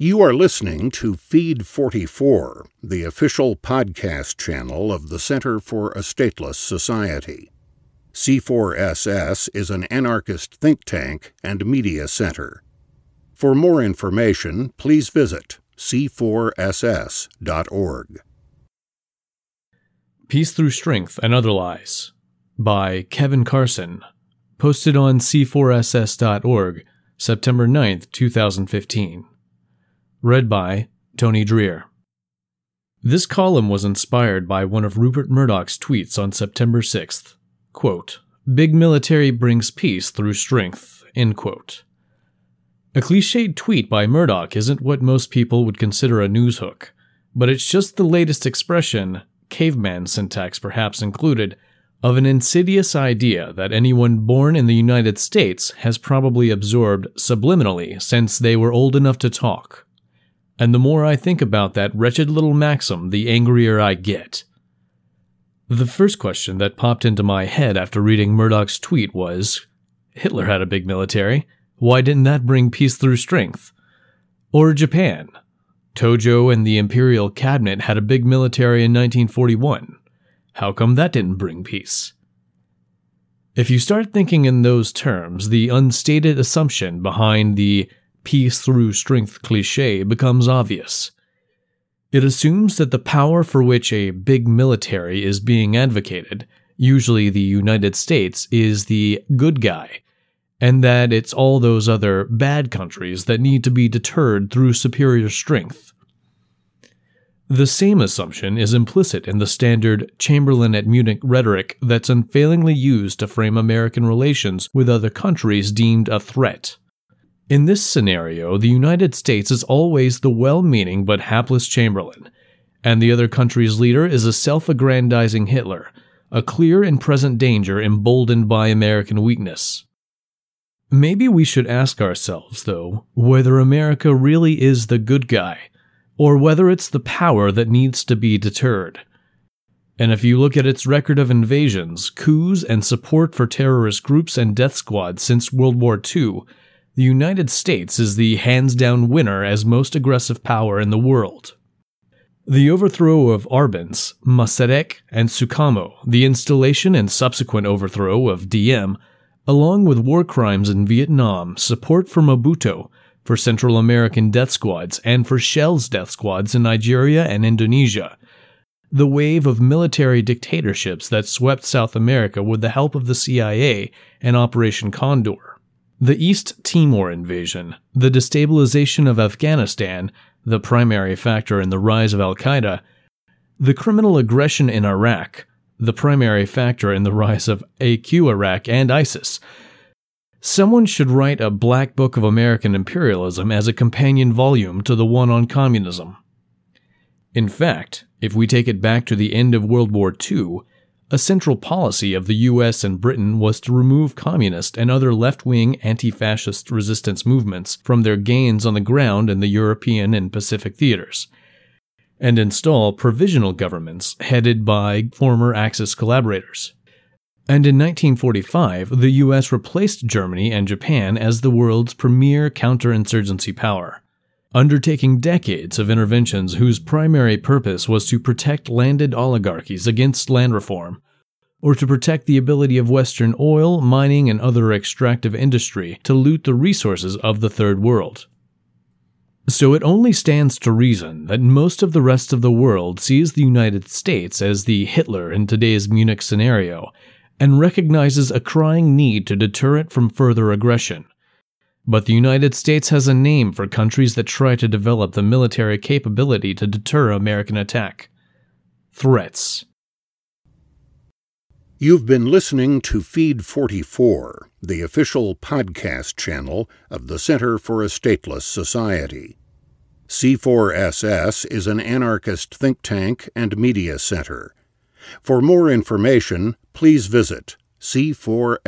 You are listening to Feed 44, the official podcast channel of the Center for a Stateless Society. C4SS is an anarchist think tank and media center. For more information, please visit c4ss.org. Peace Through Strength and Other Lies by Kevin Carson, posted on c4ss.org, September 9th, 2015. Read by Tony Dreher. This column was inspired by one of Rupert Murdoch's tweets on September 6th. Quote, Big military brings peace through strength. End quote. A cliched tweet by Murdoch isn't what most people would consider a news hook, but it's just the latest expression, caveman syntax perhaps included, of an insidious idea that anyone born in the United States has probably absorbed subliminally since they were old enough to talk and the more I think about that wretched little maxim, the angrier I get. The first question that popped into my head after reading Murdoch's tweet was Hitler had a big military. Why didn't that bring peace through strength? Or Japan. Tojo and the imperial cabinet had a big military in 1941. How come that didn't bring peace? If you start thinking in those terms, the unstated assumption behind the peace through strength cliche becomes obvious. It assumes that the power for which a big military is being advocated, usually the United States, is the good guy, and that it's all those other bad countries that need to be deterred through superior strength. The same assumption is implicit in the standard Chamberlain at Munich rhetoric that's unfailingly used to frame American relations with other countries deemed a threat. In this scenario, the United States is always the well meaning but hapless Chamberlain, and the other country's leader is a self aggrandizing Hitler, a clear and present danger emboldened by American weakness. Maybe we should ask ourselves, though, whether America really is the good guy, or whether it's the power that needs to be deterred. And if you look at its record of invasions, coups, and support for terrorist groups and death squads since World War II, the United States is the hands down winner as most aggressive power in the world. The overthrow of Arbenz, Mossadegh, and Sukarno, the installation and subsequent overthrow of Diem, along with war crimes in Vietnam, support for Mobutu, for Central American death squads, and for Shell's death squads in Nigeria and Indonesia. The wave of military dictatorships that swept South America with the help of the CIA and Operation Condor. The East Timor invasion, the destabilization of Afghanistan, the primary factor in the rise of Al Qaeda, the criminal aggression in Iraq, the primary factor in the rise of AQ Iraq and ISIS. Someone should write a black book of American imperialism as a companion volume to the one on communism. In fact, if we take it back to the end of World War II, a central policy of the US and Britain was to remove communist and other left wing anti fascist resistance movements from their gains on the ground in the European and Pacific theaters, and install provisional governments headed by former Axis collaborators. And in 1945, the US replaced Germany and Japan as the world's premier counterinsurgency power undertaking decades of interventions whose primary purpose was to protect landed oligarchies against land reform, or to protect the ability of Western oil, mining, and other extractive industry to loot the resources of the Third World. So it only stands to reason that most of the rest of the world sees the United States as the Hitler in today's Munich scenario, and recognizes a crying need to deter it from further aggression. But the United States has a name for countries that try to develop the military capability to deter American attack threats. You've been listening to Feed 44, the official podcast channel of the Center for a Stateless Society. C4SS is an anarchist think tank and media center. For more information, please visit c4ss.org.